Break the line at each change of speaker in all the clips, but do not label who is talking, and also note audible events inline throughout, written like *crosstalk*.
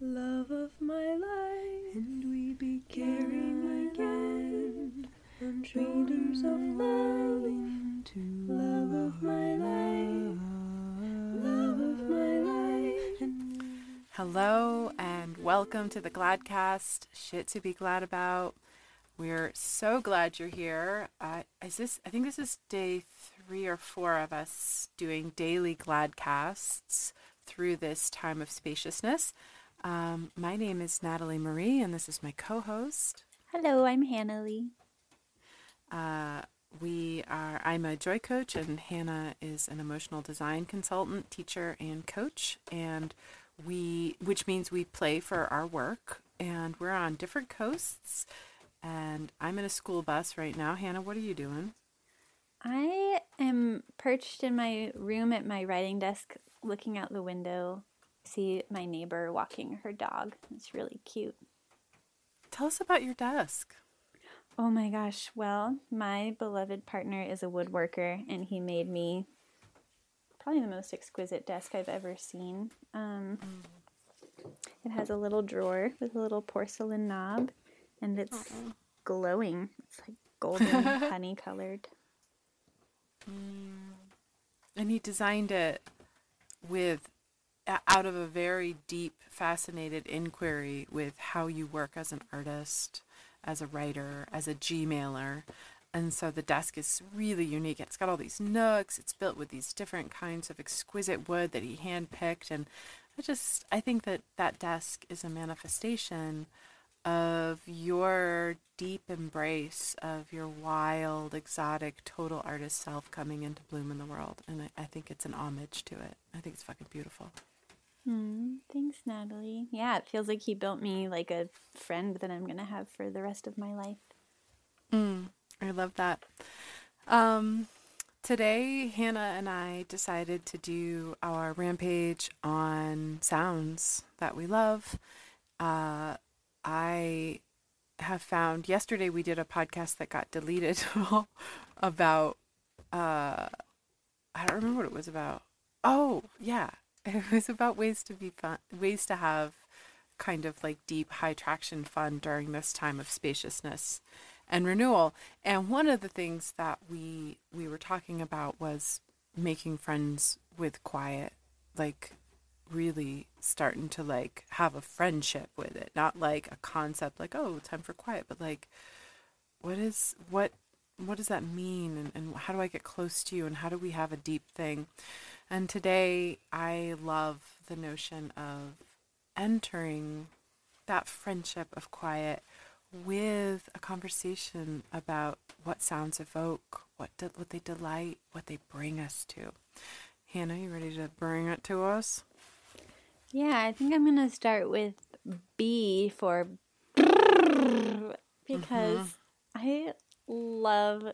love of my life,
and we
caring
began
again on shoulders of love,
into
love of my life, love of my life.
Hello and welcome to the Gladcast. Shit to be glad about. We're so glad you're here. Uh, is this? I think this is day three or four of us doing daily Gladcasts through this time of spaciousness. Um, my name is Natalie Marie, and this is my co-host.
Hello, I'm Hannah Lee.
Uh, we are. I'm a joy coach, and Hannah is an emotional design consultant, teacher, and coach. And we, which means we play for our work, and we're on different coasts. And I'm in a school bus right now. Hannah, what are you doing?
I am perched in my room at my writing desk, looking out the window. See my neighbor walking her dog. It's really cute.
Tell us about your desk.
Oh my gosh. Well, my beloved partner is a woodworker, and he made me probably the most exquisite desk I've ever seen. Um, it has a little drawer with a little porcelain knob, and it's glowing. It's like golden *laughs* honey colored.
And he designed it with out of a very deep, fascinated inquiry with how you work as an artist, as a writer, as a Gmailer. And so the desk is really unique. It's got all these nooks. It's built with these different kinds of exquisite wood that he handpicked. And I just, I think that that desk is a manifestation of your deep embrace of your wild, exotic, total artist self coming into bloom in the world. And I, I think it's an homage to it. I think it's fucking beautiful.
Hmm, thanks, Natalie. Yeah, it feels like he built me like a friend that I'm gonna have for the rest of my life.
I love that. Um, today, Hannah and I decided to do our rampage on sounds that we love. Uh, I have found yesterday we did a podcast that got deleted *laughs* about uh, I don't remember what it was about. Oh, yeah. *laughs* It was about ways to be fun, ways to have kind of like deep high traction fun during this time of spaciousness and renewal. And one of the things that we we were talking about was making friends with quiet, like really starting to like have a friendship with it, not like a concept like oh, time for quiet, but like what is what what does that mean and, and how do I get close to you and how do we have a deep thing? And today I love the notion of entering that friendship of quiet with a conversation about what sounds evoke, what de- what they delight, what they bring us to. Hannah, you ready to bring it to us?
Yeah, I think I'm gonna start with B for mm-hmm. because I love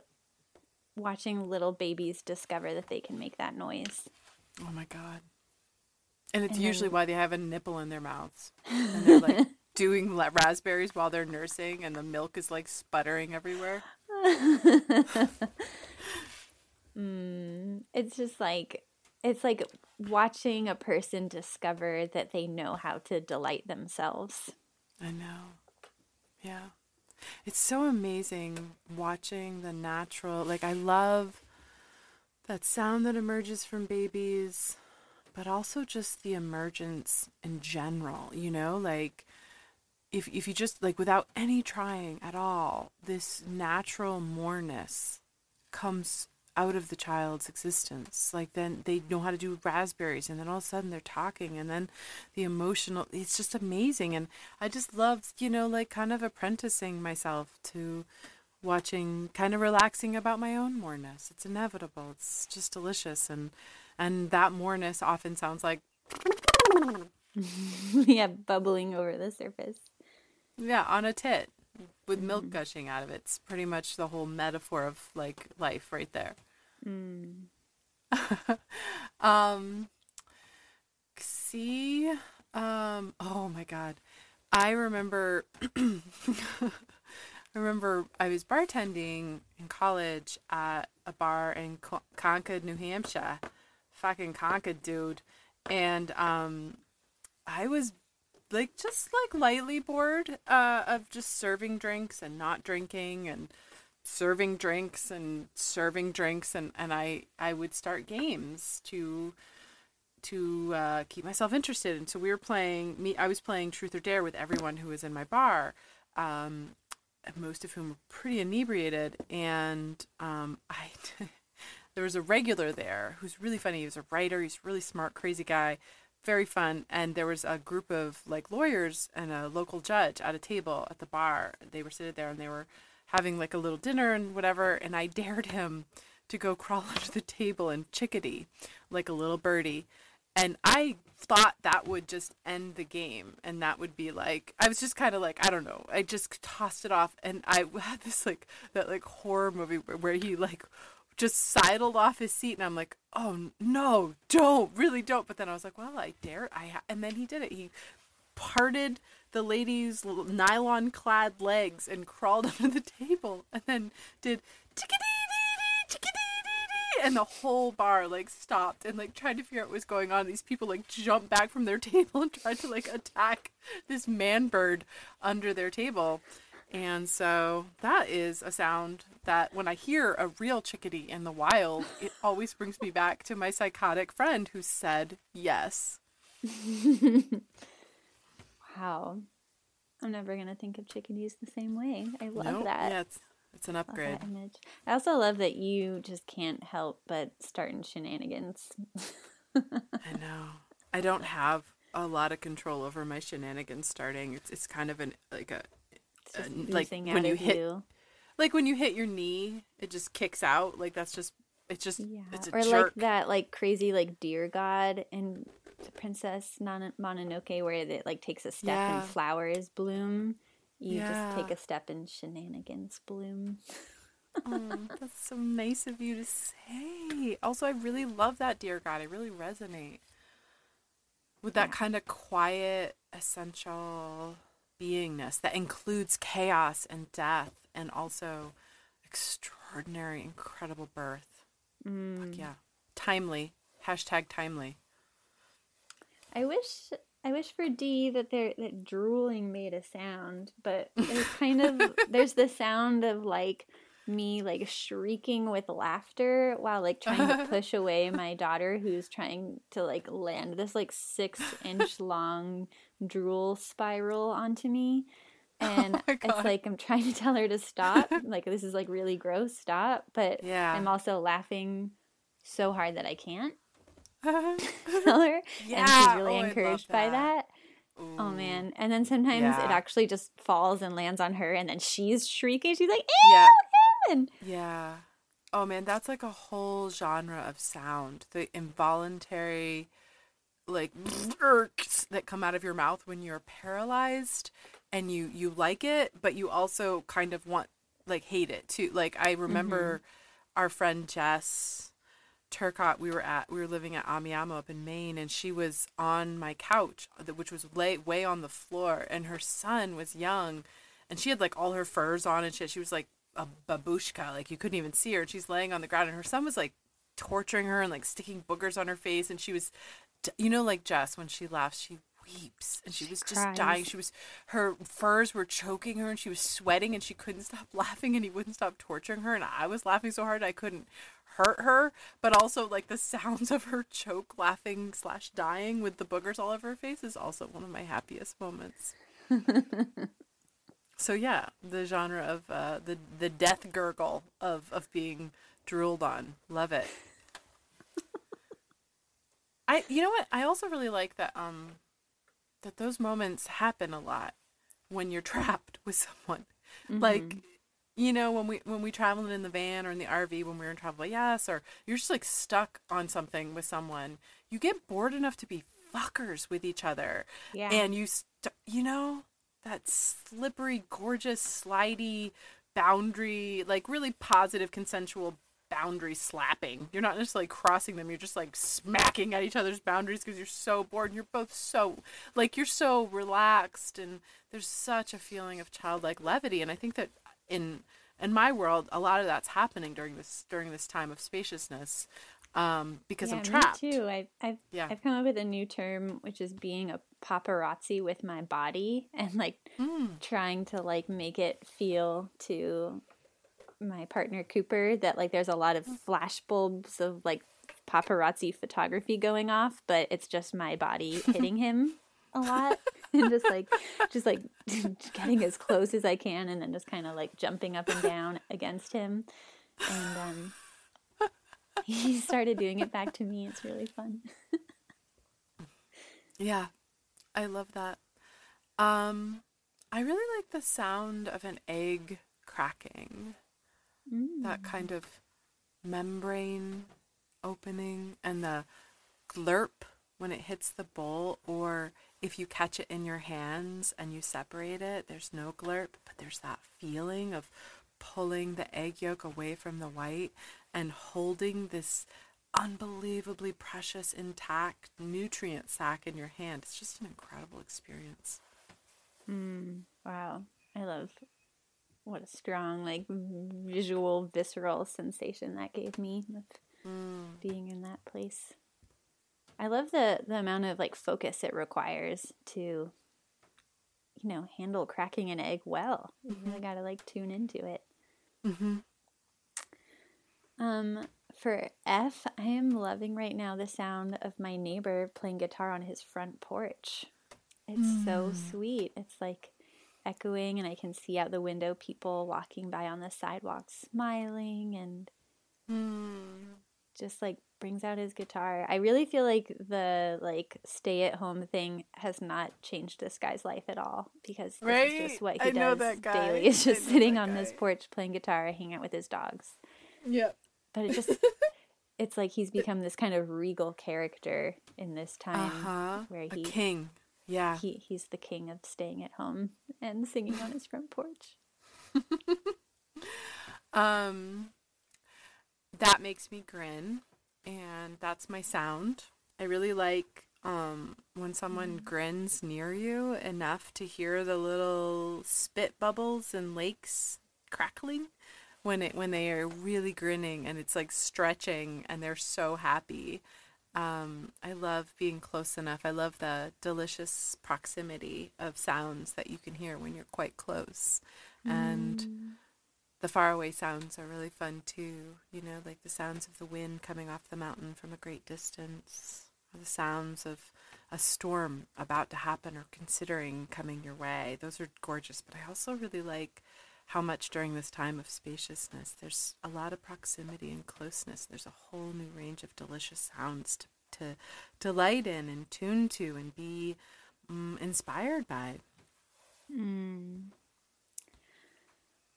watching little babies discover that they can make that noise.
Oh my god. And it's
And
usually
then-
why they have a nipple in their mouths. And they're like *laughs* doing raspberries while they're nursing and the milk is like sputtering everywhere. *laughs*
Mm, it's just like it's like watching a person discover that they know how to delight themselves.
I know. Yeah. It's so amazing watching the natural. Like, I love that sound that emerges from babies, but also just the emergence in general, you know? Like, if, if you just, like, without any trying at all, this natural moreness comes out of the child's existence. Like then they know how to do raspberries and then all of a sudden they're talking and then the emotional it's just amazing and I just love, you know, like kind of apprenticing myself to watching kind of relaxing about my own moreness. It's inevitable. It's just delicious and and that moreness often sounds like *laughs*
yeah, bubbling over the surface.
yeah, on a tit with milk mm-hmm. gushing out of it. It's pretty much the whole metaphor of like life right there. *laughs* um see um oh my god. I remember *clears throat* I remember I was bartending in college at a bar in Co- Concord, New Hampshire. Fucking Concord, dude. And um I was like just like lightly bored uh, of just serving drinks and not drinking and serving drinks and serving drinks and, and I, I would start games to to uh, keep myself interested. And so we were playing me I was playing truth or dare with everyone who was in my bar um, most of whom were pretty inebriated. And um, I *laughs* there was a regular there who's really funny. He was a writer. He's a really smart crazy guy very fun. And there was a group of like lawyers and a local judge at a table at the bar. They were sitting there and they were having like a little dinner and whatever and i *laughs* dared him to go crawl *laughs* under the table and chickadee like a little birdie and i thought that would just end the game and that would be like i was just kind of like i don't know i just tossed it off and i *laughs* had this like that like horror movie where, he like just sidled off his seat and i'm like oh no don't really don't but then i was like well i dare i ha-. and then he did it he parted the lady's nylon clad legs and crawled *laughs* under the table and then did chickadee, and the whole bar like stopped and like tried to figure out what was going on. These people like jumped back from their *laughs* table and tried to like attack this man bird under their table. And so that is a sound that when I hear a real chickadee in the wild, it always brings me back to my psychotic friend who said yes. *laughs*
wow. I'm never going to think of chickadees the same way. I love
Nope,
that.
Yeah, it's, it's an upgrade.
image. I also love that you just can't help but start in shenanigans.
I know. I don't have a lot of control over my shenanigans starting. It's it's kind of an like a Uh, like, when you hit-
you.
like when you hit your knee, it just kicks out. Like that's just it's just
Yeah.
it's a
Or like that like crazy like deer god in the Princess Nana- Mononoke where it like takes a step
Yeah.
and flowers bloom. You just take a step and shenanigans bloom.
Oh, that's so nice of you to say. Also, I really love that deer God. I really resonate with that
Yeah.
kind of quiet, essential beingness that includes chaos and death and also extraordinary, incredible birth.
Mm.
Yeah. Timely. Hashtag timely.
I wish I wish for D that there that drooling made a sound, but there's kind of *laughs* there's the sound of like me like shrieking with laughter while like trying to *laughs* push away my daughter who's trying to like land this like six inch long drool spiral onto me. *laughs* Oh and
my
it's like I'm trying to tell her to stop. Like this is like really gross, stop. But
Yeah.
I'm also laughing so hard that I can't *laughs*
yeah.
her. and she's really
Oh,
encouraged by that. Oh man. And then sometimes it actually just falls and lands on her and then she's shrieking. She's like, ew,
Yeah.
ew. And
Yeah. Oh man, that's like a whole genre of sound. The involuntary like irks that come out of your mouth when you're paralyzed and you you like it, but you also kind of want like hate it too. Like I remember mm-hmm. our friend Jess Turcott, we were at we were living at Amiamo up in Maine and she was on my couch uh, th- which was lay, way on the floor and her son was young and she had like all her furs on and shit. She was like a babushka, like you couldn't even see her. And she's laying on the ground and her son was like torturing her and like sticking boogers on her face and she was you know like Jess when she laughs she weeps and she was just dying she was her furs were choking her and she was sweating and she couldn't stop *laughs* laughing and he wouldn't stop torturing her and I was laughing so hard I couldn't hurt her but also like the *laughs* sounds of her choke laughing slash dying with the boogers all over her face is also one of my happiest moments. So yeah the genre of uh, the the death gurgle of of being drooled on. Love it. *laughs* I you know what? I also really like that um that those moments happen a lot when you're *laughs* trapped with someone. Like you know when we when we traveled in the van or in the RV when we were in travel yes or you're just like stuck on something with someone you get bored enough to be fuckers with each other.
Yeah.
and you st- you know that slippery gorgeous slidey boundary like really positive consensual boundary slapping. You're not just like crossing them you're just like smacking at each other's boundaries because you're so bored and you're both so like you're so relaxed and there's such a feeling of childlike levity. And i think that in in my world a lot of that's happening during this during this time of spaciousness um because
yeah,
i'm trapped
Me too. I've I've
Yeah.
I've come up with a new term which is being a paparazzi with my body *laughs* and like
Mm.
trying to like make it feel to my partner Cooper that like there's a lot of flashbulbs of like paparazzi photography going off, but it's just my body hitting *laughs* him a lot and just like just like *laughs* getting as close as I can and then just kind of like jumping up and down against him. And um he started doing it back to me. It's really fun.
Yeah, I love that. Um, I really like the sound of an egg cracking. That kind of membrane opening and the glurp when it hits the bowl, or if you catch it in your hands and you separate it, there's no glurp, but there's that feeling of pulling the egg yolk away from the white and holding this unbelievably precious, intact nutrient sac in your hand. It's just an incredible experience.
Mm, wow. I love what a strong, like visual, visceral sensation that gave me with mm. being in that place. I love the the amount of like focus it requires to you know, handle cracking an egg well. You really gotta like tune into it.
Mm-hmm.
Um, for F, I am loving right now the sound of my neighbor playing guitar on his front porch. It's so sweet. It's like echoing, and I can see out the window people walking by on the sidewalk smiling and just like brings out his guitar. I really feel like the like stay at home thing has not changed this guy's life at all because this is just what he
I
does daily. Is just sitting on this porch playing guitar, hanging out with his dogs
Yep.
but it just *laughs* it's like he's become this kind of regal character in this time
huh.
where
A
he,
king. Yeah.
he he's the king of staying at home and singing on his front porch *laughs*
Um, that makes me grin, and that's my sound. I really like um, when someone grins near you enough to hear the little spit bubbles and lakes crackling when it when they are really grinning and it's like stretching and they're so happy. Um, I love being close enough. I love the delicious proximity of sounds that you can hear when you're quite close. And the faraway sounds are really fun too. You know, like the sounds of the wind coming off the mountain from a great distance, or the sounds of a storm about to happen or considering coming your way. Those are gorgeous. But I also really like how much during this time of spaciousness, there's a lot of proximity and closeness. There's a whole new range of delicious sounds to, to delight in and tune to and be mm, inspired by.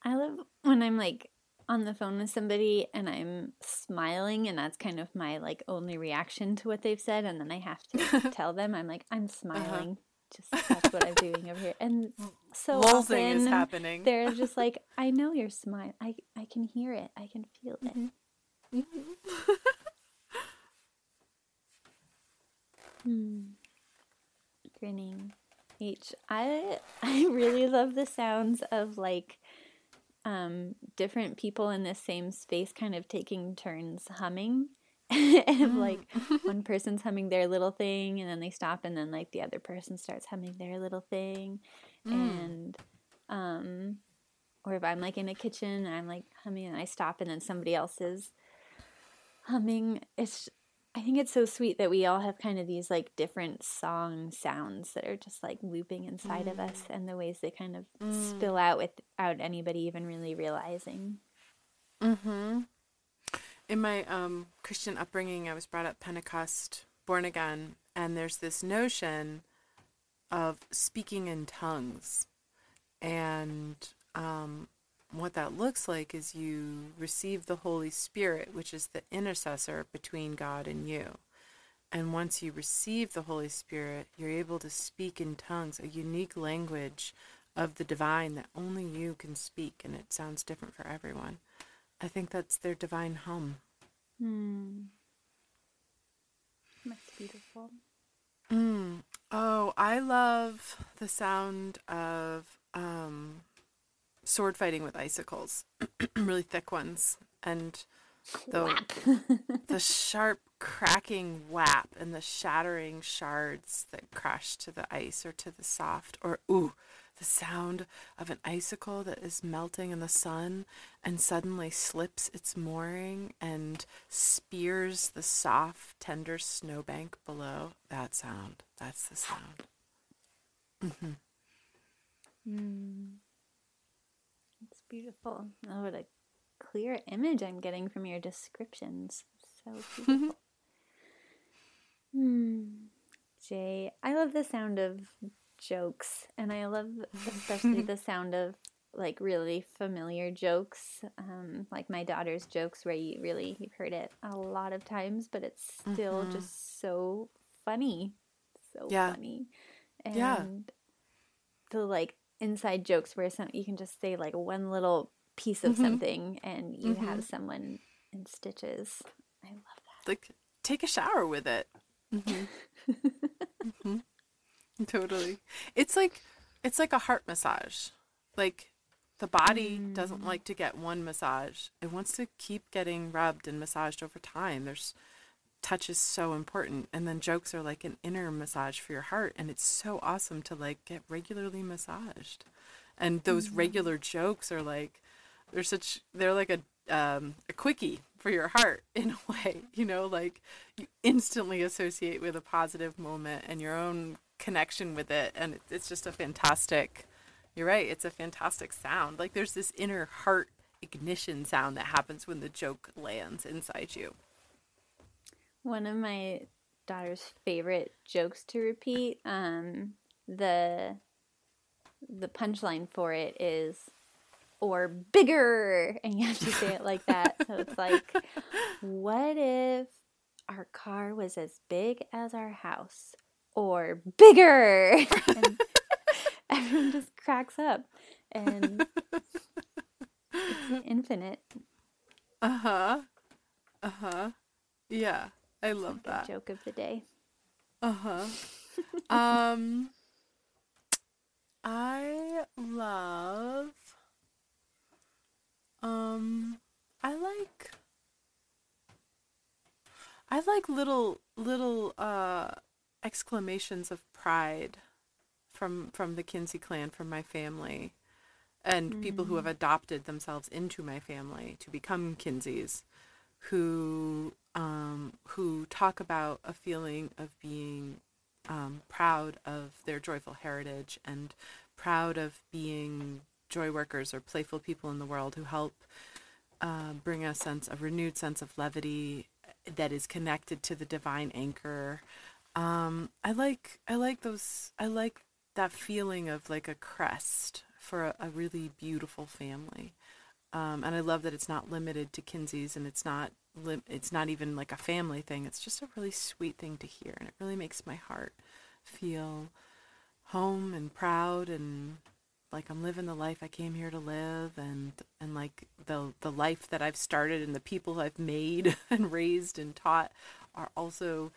I love when i'm like on the phone with somebody and i'm smiling and that's kind of my like only reaction to what they've said and then i have to *laughs* tell them i'm like i'm uh-huh. smiling just *laughs* that's what i'm doing over here and mm, so
Lulzing
often
is happening.
they're just *laughs* like i know you're smiling i i can hear it i can feel it Hmm. Grinning. H. I I really love the sounds of like um different people in the same space kind of taking turns humming. *laughs* and like *laughs* one person's humming their little thing and then they stop and then like the other person starts humming their little thing. And um or if I'm like in a kitchen and I'm like humming and I stop and then somebody else is humming it's I think it's so sweet that we all have kind of these like different song sounds that are just like looping inside of us and the ways they kind of spill out without anybody even really realizing.
in my um, Christian upbringing, I was brought up Pentecost, born again, and there's this notion of speaking in tongues. And um, what that looks like is you receive the Holy Spirit, which is the intercessor between God and you. And once you receive the Holy Spirit, you're able to speak in tongues, a unique language of the divine that only you can speak, and it sounds different for everyone. I think that's their divine hum.
That's beautiful.
Mm. Oh, I love the sound of um, sword fighting with icicles, *clears throat* really thick ones, and the *laughs* the sharp cracking whap and the shattering shards that crash to the ice or to the soft or ooh the sound of an icicle that is melting in the sun and suddenly slips its mooring and spears the soft tender snowbank below. That sound. That's the sound.
Mm. Beautiful. Oh, what a clear image I'm getting from your descriptions. So *laughs* beautiful. Hmm. Jay, I love the sound of jokes, and I love especially *laughs* the sound of like really familiar jokes, um, like my daughter's jokes, where you really you've heard it a lot of times, but it's still
Mhm.
just so funny, so
Yeah.
funny, and
Yeah.
the like inside jokes where some you can just say like one little piece of
Mhm.
something and you
Mhm.
have someone in stitches. I love that.
like take a shower with it hmm hmm *laughs* totally it's like it's like a heart massage like the body doesn't like to get one massage it wants to keep getting rubbed and massaged over time there's touch is so important and then jokes are like an inner massage for your heart and it's so awesome to like get regularly massaged. And those regular jokes are like they're such they're like a um, a quickie for your heart *laughs* in a way you know like you instantly associate with a positive moment and your own connection with it and it's just a fantastic you're right it's a fantastic sound. Like there's this inner heart ignition sound that happens when the joke lands inside you
One of my daughter's favorite jokes to repeat, um, the the punchline for it is or bigger and you have to say it like that. So it's like *laughs* what if our car was as big as our house or bigger? And *laughs* everyone just cracks up and it's *laughs* infinite.
uh-huh uh-huh yeah i love that
joke of the day.
Uh-huh. *laughs* um I love um I like I like little little uh exclamations of pride from from the Kinsey clan from my family and people who have adopted themselves into my family to become Kinseys who um, who talk about a feeling of being um, proud of their joyful heritage and proud of being joy workers or playful people in the world who help uh, bring a sense, a renewed sense of levity that is connected to the divine anchor. Um, I like, I like those, I like that feeling of like a crest for a, a really beautiful family. Um, and I love that it's not limited to Kinsey's and it's not lim- it's not even like a family thing. It's just a really sweet thing to hear, and it really makes my heart feel home and proud and like I'm living the life I came here to live, and and like the the life that I've started and the people I've made *laughs* and raised and taught are also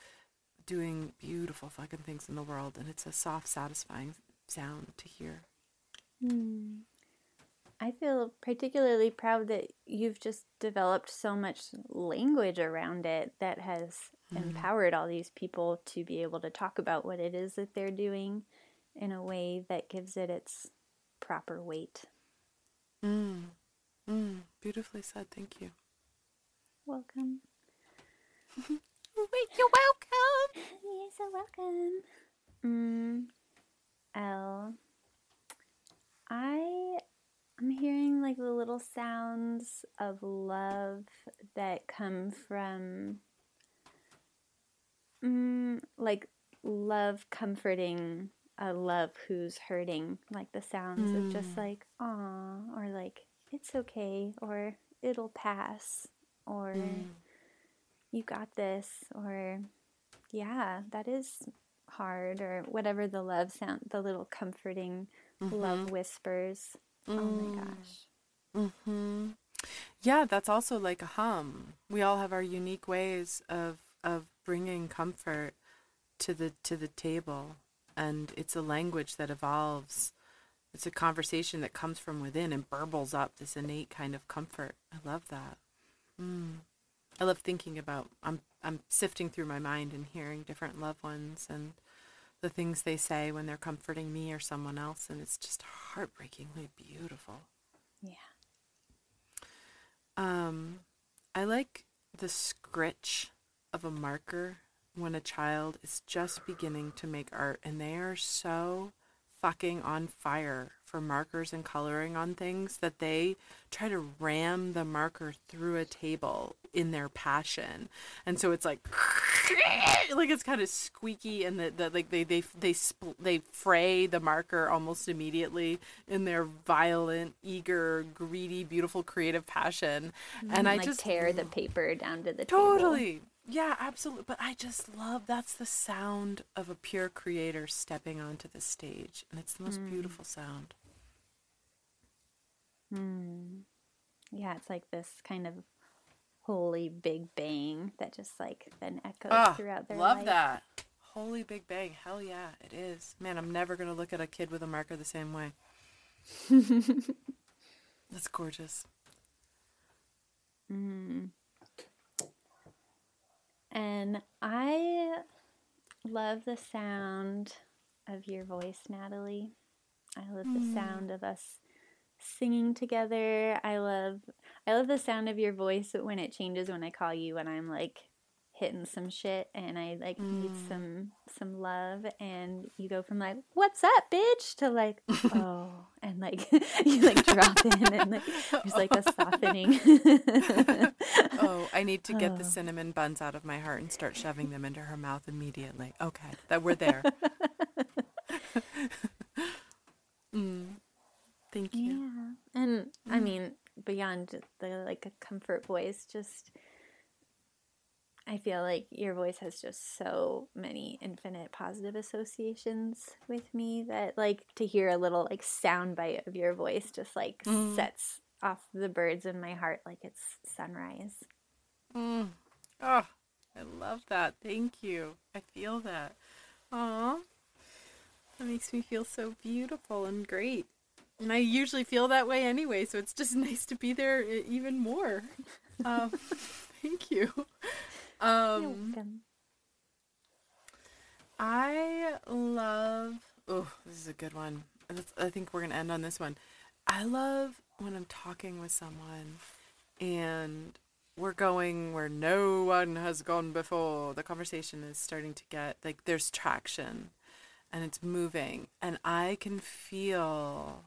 doing beautiful fucking things in the world, and it's a soft, satisfying sound to hear.
Hmm. I feel particularly proud that you've just developed so much language around it that has empowered all these people to be able to talk about what it is that they're doing in a way that gives it its proper weight.
Mm. Mm. Beautifully said. Thank you.
Welcome. *laughs*
Wait, you're welcome. *laughs*
You're so welcome. Mm, L. I I'm hearing like the little sounds of love that come from mm, like love comforting a love who's hurting, like the sounds of just mm. like aw or like it's okay or it'll pass or mm. you got this or yeah, that is hard or whatever the love sound, the little comforting love mm-hmm. whispers. Oh my gosh.
hmm Yeah, that's also like a hum. We all have our unique ways of of bringing comfort to the to the table, and it's a language that evolves. It's a conversation that comes from within and burbles up this innate kind of comfort. I love that. Mm. I love thinking about I'm I'm sifting through my mind and hearing different loved ones and the things they say when they're comforting me or someone else and it's just heartbreakingly beautiful.
Yeah.
Um I like the scritch of a marker when a child is just beginning to make art and they are so fucking on fire for markers and coloring on things that they try to ram the marker through a table in their passion. And so it's like *laughs* like it's kind of squeaky and the, the like they they they spl- they fray the marker almost immediately in their violent, eager, greedy, beautiful creative passion. And I
like
just
tear the paper down to the table.
Yeah, absolutely. But I just love that's the sound of a pure creator stepping onto the stage. And it's the most beautiful sound.
Hmm. Yeah, it's like this kind of holy big bang that just like then echoes
Ah,
throughout their
love
life.
that. Holy Big Bang. Hell yeah, it is. Man, I'm never going to look at a kid with a marker the same way. *laughs* That's gorgeous.
Mm. And I love the sound of your voice, Natalie. I love the mm. sound of us singing together. I love I love the sound of your voice when it changes when I call you when I'm like hitting some shit and I like need some some love and you go from like what's up bitch to like oh and like *laughs* you like drop in and like there's like a softening *laughs*
Oh, I need to get the cinnamon buns out of my heart and start shoving them into her mouth immediately. Okay, that we're there. *laughs* mm. Thank you.
Yeah. And I mean, beyond the like a comfort voice, just I feel like your voice has just so many infinite positive associations with me that like to hear a little like sound bite of your voice just like sets off the birds in my heart like it's sunrise.
Mm. Oh, I love that. Thank you. I feel that. Aw. That makes me feel so beautiful and great. And I usually feel that way anyway, so it's just *laughs* nice to be there even more. *laughs* Um, thank you.
You're
Um,
welcome.
I love. Oh, this is a good one. I think we're gonna end on this one. I love when I'm talking with someone and we're going where no one has gone before. The conversation is starting to get like there's traction and it's moving, and I can feel.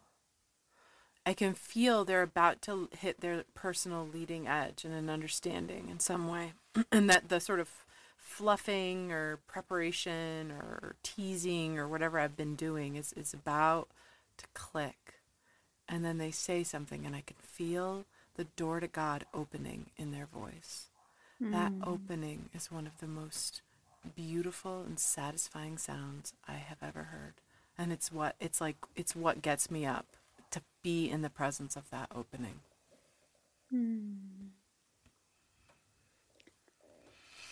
I can feel they're about to hit their personal leading edge and an understanding in some way, *clears throat* and that the sort of fluffing or preparation or teasing or whatever I've been doing is, is about to click. And then they say something, and I can feel the door to God opening in their voice. That hmm. opening is one of the most beautiful and satisfying sounds I have ever heard. And it's what it's like it's what gets me up to be in the presence of that opening. Hmm.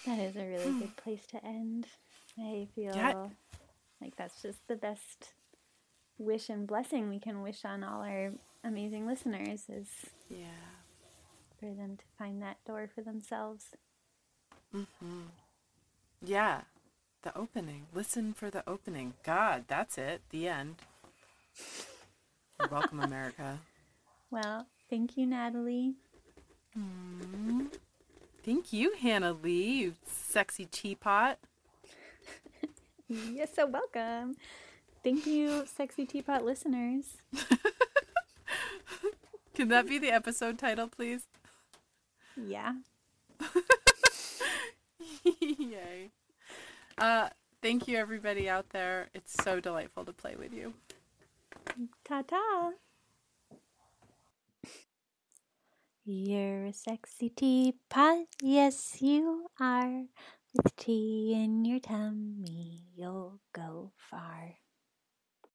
That is a really hmm. good place to end. I feel
Yeah.
like that's just the best wish and blessing we can wish on all our amazing listeners is
Yeah.
for them to find that door for themselves. Mm-hmm.
Yeah. The opening. Listen for the opening. God, that's it. The end. You're welcome, America.
Well, thank you, Natalie.
Thank you, Hannah Lee, you sexy teapot. *laughs*
You're so welcome. Thank you, sexy teapot listeners. *laughs*
Can that be the episode title, please?
Yeah. *laughs*
Yay. Uh, thank you, everybody out there. It's so delightful to play with you.
Ta ta. You're a sexy teapot, yes you are. With tea in your tummy, you'll go far.